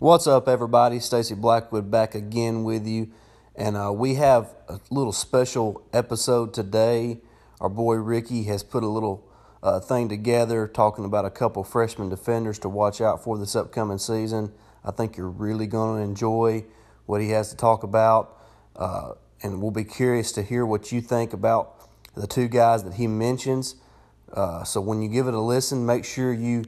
What's up, everybody? Stacy Blackwood back again with you, and uh, we have a little special episode today. Our boy Ricky has put a little uh, thing together talking about a couple freshman defenders to watch out for this upcoming season. I think you're really going to enjoy what he has to talk about, uh, and we'll be curious to hear what you think about the two guys that he mentions. Uh, so when you give it a listen, make sure you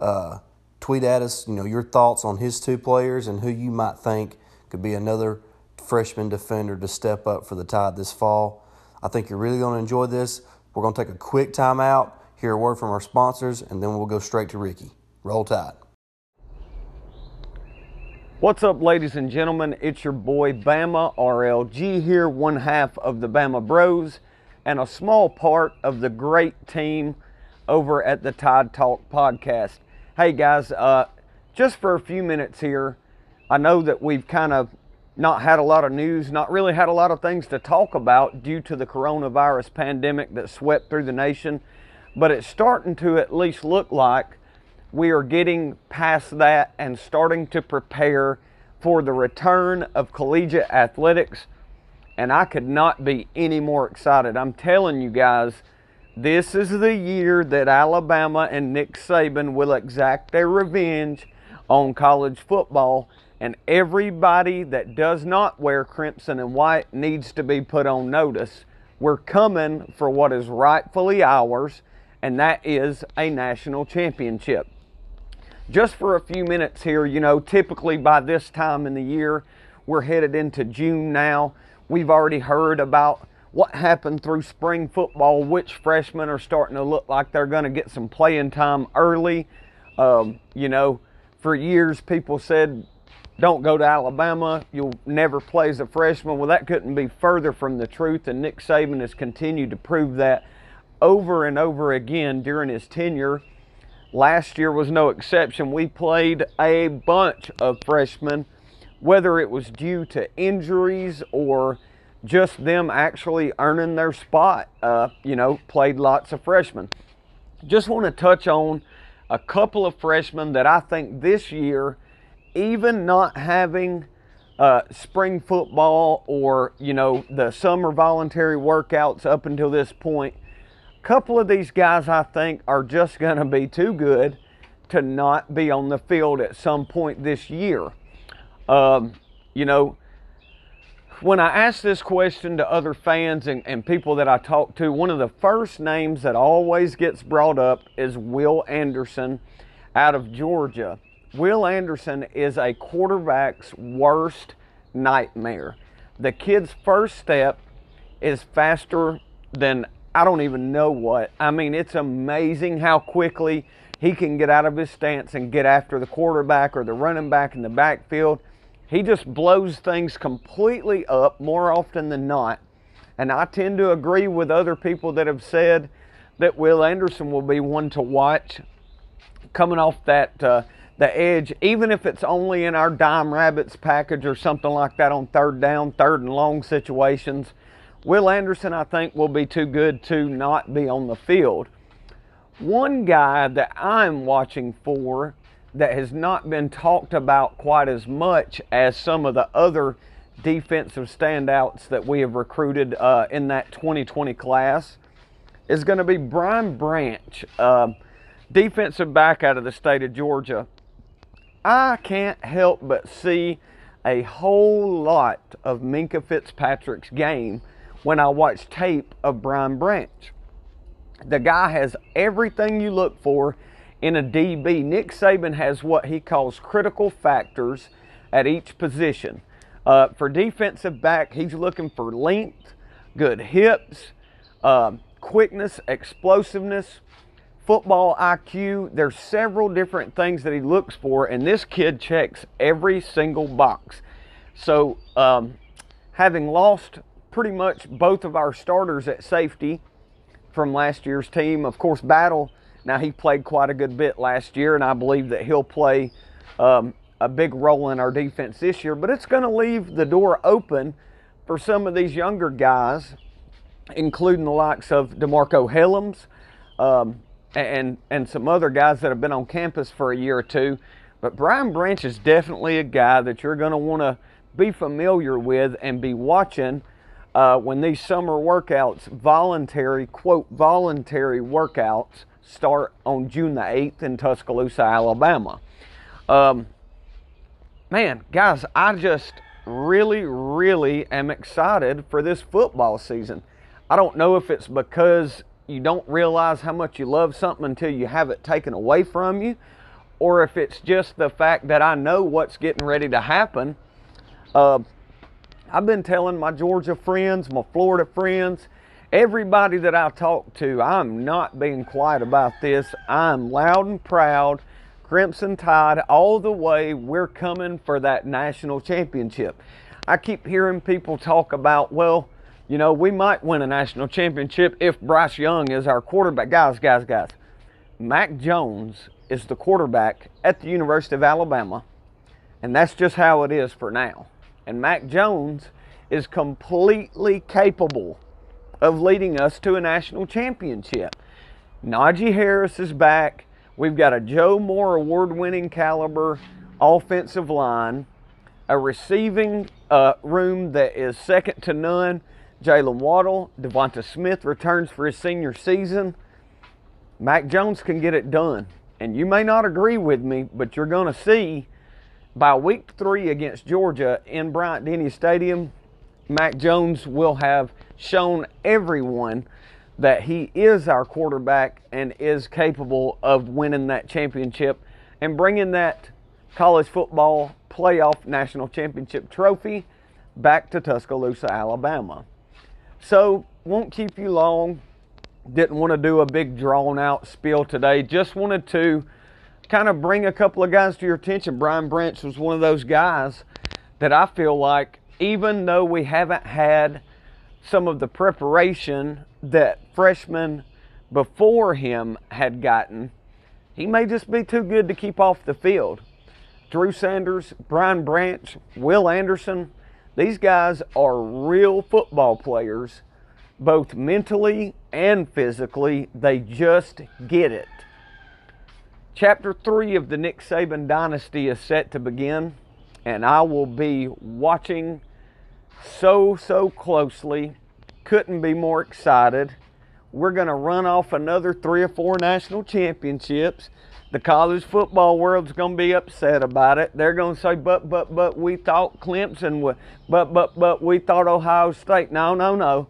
uh, tweet at us, you know, your thoughts on his two players and who you might think could be another freshman defender to step up for the Tide this fall. I think you're really going to enjoy this. We're going to take a quick timeout, hear a word from our sponsors, and then we'll go straight to Ricky. Roll Tide. What's up, ladies and gentlemen? It's your boy Bama RLG here, one half of the Bama Bros, and a small part of the great team over at the Tide Talk podcast. Hey guys, uh, just for a few minutes here, I know that we've kind of not had a lot of news, not really had a lot of things to talk about due to the coronavirus pandemic that swept through the nation, but it's starting to at least look like we are getting past that and starting to prepare for the return of collegiate athletics. And I could not be any more excited. I'm telling you guys, this is the year that Alabama and Nick Saban will exact their revenge on college football, and everybody that does not wear crimson and white needs to be put on notice. We're coming for what is rightfully ours, and that is a national championship. Just for a few minutes here, you know, typically by this time in the year, we're headed into June now. We've already heard about what happened through spring football, which freshmen are starting to look like they're going to get some playing time early. Um, you know, for years people said, don't go to Alabama, you'll never play as a freshman. Well, that couldn't be further from the truth, and Nick Saban has continued to prove that over and over again during his tenure. Last year was no exception. We played a bunch of freshmen, whether it was due to injuries or just them actually earning their spot. You know, played lots of freshmen. Just want to touch on a couple of freshmen that I think this year, even not having uh, spring football or you know the summer voluntary workouts up until this point, a couple of these guys I think are just going to be too good to not be on the field at some point this year. Um, you know, when I ask this question to other fans and, and people that I talk to, one of the first names that always gets brought up is Will Anderson out of Georgia. Will Anderson is a quarterback's worst nightmare. The kid's first step is faster than I don't even know what. I mean, it's amazing how quickly he can get out of his stance and get after the quarterback or the running back in the backfield he just blows things completely up more often than not. And I tend to agree with other people that have said that Will Anderson will be one to watch coming off that uh, the edge, even if it's only in our dime rabbits package or something like that on third down, third and long situations. Will Anderson, I think, will be too good to not be on the field. One guy that I'm watching for that has not been talked about quite as much as some of the other defensive standouts that we have recruited uh, in that 2020 class is going to be Brian Branch, uh, defensive back out of the state of Georgia. I can't help but see a whole lot of Minkah Fitzpatrick's game when I watch tape of Brian Branch. The guy has everything you look for in a DB, Nick Saban has what he calls critical factors at each position. Uh, for defensive back, he's looking for length, good hips, uh, quickness, explosiveness, football IQ. There's several different things that he looks for, and this kid checks every single box. So, um, having lost pretty much both of our starters at safety from last year's team, of course, Battle now, he played quite a good bit last year, and I believe that he'll play um, a big role in our defense this year. But it's going to leave the door open for some of these younger guys, including the likes of DeMarco Hellams um, and, and some other guys that have been on campus for a year or two. But Brian Branch is definitely a guy that you're going to want to be familiar with and be watching uh, when these summer workouts, voluntary, quote, voluntary workouts start on June the 8th in Tuscaloosa, Alabama. Um, man, guys, I just really, really am excited for this football season. I don't know if it's because you don't realize how much you love something until you have it taken away from you, or if it's just the fact that I know what's getting ready to happen. Uh, I've been telling my Georgia friends, my Florida friends, everybody that I talk to, I'm not being quiet about this. I'm loud and proud. Crimson Tide, all the way, we're coming for that national championship. I keep hearing people talk about, well, you know, we might win a national championship if Bryce Young is our quarterback. Guys, guys, guys. Mac Jones is the quarterback at the University of Alabama, and that's just how it is for now. And Mac Jones is completely capable of leading us to a national championship. Najee Harris is back. We've got a Joe Moore award winning caliber offensive line, a receiving uh, room that is second to none. Jaylen Waddle, Devonta Smith returns for his senior season. Mac Jones can get it done. And you may not agree with me, but you're going to see by week three against Georgia in Bryant Denny Stadium, Mac Jones will have shown everyone that he is our quarterback and is capable of winning that championship and bringing that college football playoff national championship trophy back to Tuscaloosa, Alabama. So, won't keep you long. Didn't want to do a big drawn out spiel today. Just wanted to kind of bring a couple of guys to your attention. Brian Branch was one of those guys that I feel like, even though we haven't had some of the preparation that freshmen before him had gotten, he may just be too good to keep off the field. Drew Sanders, Brian Branch, Will Anderson, these guys are real football players, both mentally and physically. They just get it. Chapter 3 of the Nick Saban dynasty is set to begin, and I will be watching so, so closely. Couldn't be more excited. We're going to run off another three or four national championships. The college football world's going to be upset about it. They're going to say, but, but, but, we thought Clemson would, but, but, but, we thought Ohio State. No, no, no.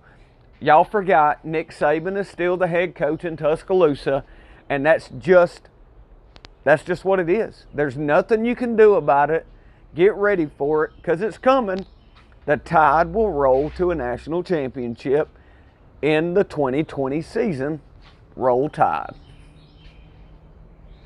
Y'all forgot Nick Saban is still the head coach in Tuscaloosa, and that's just that's just what it is. There's nothing you can do about it. Get ready for it because it's coming. The tide will roll to a national championship in the 2020 season. Roll Tide.